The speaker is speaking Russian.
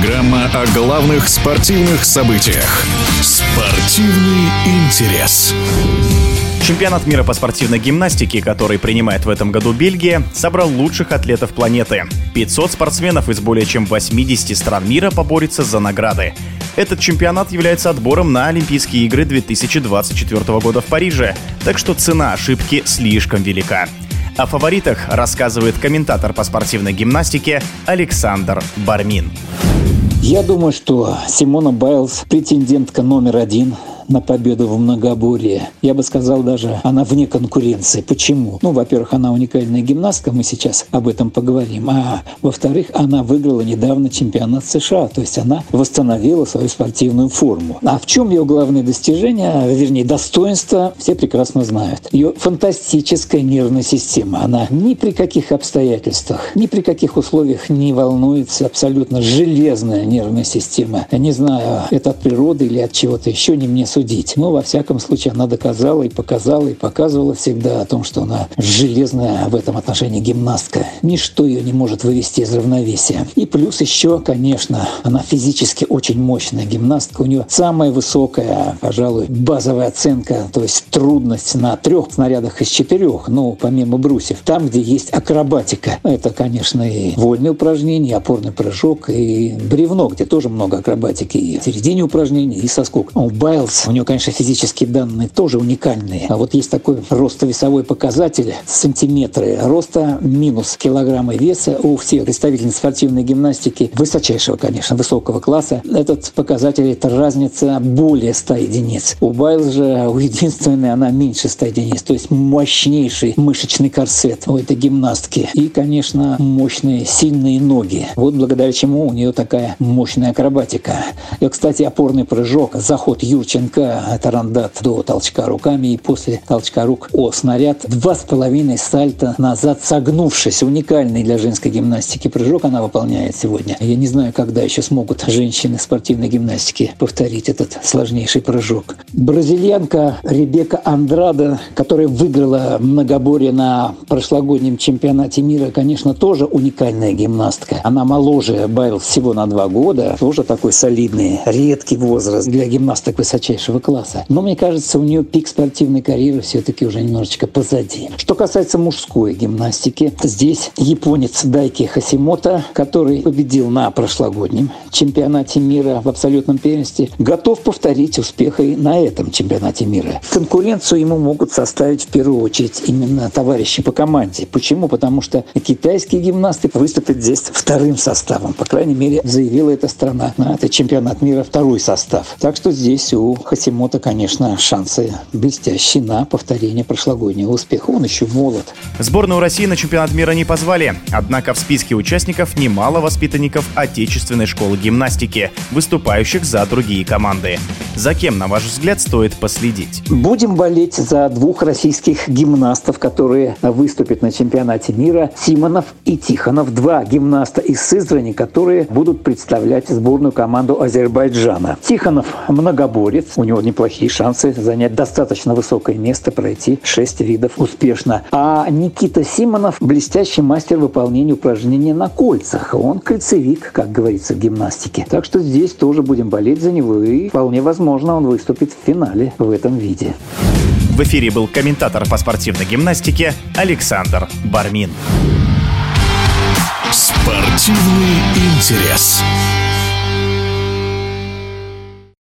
Программа о главных спортивных событиях. Спортивный интерес. Чемпионат мира по спортивной гимнастике, который принимает в этом году Бельгия, собрал лучших атлетов планеты. 500 спортсменов из более чем 80 стран мира поборются за награды. Этот чемпионат является отбором на Олимпийские игры 2024 года в Париже, так что цена ошибки слишком велика. О фаворитах рассказывает комментатор по спортивной гимнастике Александр Бармин. Thank you. Я думаю, что Симона Байлз претендентка номер один на победу в многоборье. Я бы сказал даже, она вне конкуренции. Почему? Ну, во-первых, она уникальная гимнастка, мы сейчас об этом поговорим. А во-вторых, она выиграла недавно чемпионат США, то есть она восстановила свою спортивную форму. А в чем ее главное достижение, вернее, достоинство, все прекрасно знают. Ее фантастическая нервная система. Она ни при каких обстоятельствах, ни при каких условиях не волнуется. Абсолютно железная нервная система. Я не знаю, это от природы или от чего-то еще, не мне судить. Но, во всяком случае, она доказала и показала, и показывала всегда о том, что она железная в этом отношении гимнастка. Ничто ее не может вывести из равновесия. И плюс еще, конечно, она физически очень мощная гимнастка. У нее самая высокая, пожалуй, базовая оценка, то есть трудность на трех снарядах из четырех, ну, помимо брусьев. Там, где есть акробатика. Это, конечно, и вольные упражнения, и опорный прыжок, и бревно, где тоже много акробатики, и в середине упражнений, и соскок. У Байлз у него, конечно, физические данные тоже уникальные. А вот есть такой ростовесовой показатель сантиметры роста минус килограммы веса у всех представительниц спортивной гимнастики высочайшего, конечно, высокого класса. Этот показатель – это разница более 100 единиц. У Байлз же у единственной она меньше 100 единиц, то есть мощнейший мышечный корсет у этой гимнастки. И, конечно, мощные, сильные ноги. Вот благодаря чему у нее такая мощная акробатика. И, кстати, опорный прыжок, заход Юрченко тарандат до толчка руками и после толчка рук о снаряд. Два с половиной сальта назад согнувшись. Уникальный для женской гимнастики прыжок она выполняет сегодня. Я не знаю, когда еще смогут женщины спортивной гимнастики повторить этот сложнейший прыжок. Бразильянка Ребека Андрада, которая выиграла многоборье на прошлогоднем чемпионате мира, конечно, тоже уникальная гимнастка. Она моложе Байл всего на два года, тоже такой солидный, редкий возраст для гимнасток высочайшего класса. Но мне кажется, у нее пик спортивной карьеры все-таки уже немножечко позади. Что касается мужской гимнастики, здесь японец Дайки Хасимото, который победил на прошлогоднем чемпионате мира в абсолютном первенстве, готов повторить успехи на этом чемпионате мира. Конкуренцию ему могут составить в первую очередь именно товарищи по команде. Почему? Потому что китайские гимнасты выступят здесь вторым составом. По крайней мере, заявила эта страна. Это чемпионат мира второй состав. Так что здесь у Хасимото, конечно, шансы блестящие на повторение прошлогоднего успеха. Он еще молод. Сборную России на чемпионат мира не позвали. Однако в списке участников немало воспитанников отечественной школы гимнастики, выступающих за другие команды. За кем, на ваш взгляд, стоит последить? Будем болеть за двух российских гимнастов, которые выступят на чемпионате мира. Симонов и Тихонов. Два гимнаста из Сызрани, которые будут представлять сборную команду Азербайджана. Тихонов многоборец, у него неплохие шансы занять достаточно высокое место, пройти шесть видов успешно. А Никита Симонов – блестящий мастер выполнения упражнений на кольцах. Он кольцевик, как говорится в гимнастике. Так что здесь тоже будем болеть за него, и вполне возможно он выступит в финале в этом виде. В эфире был комментатор по спортивной гимнастике Александр Бармин. Спортивный интерес.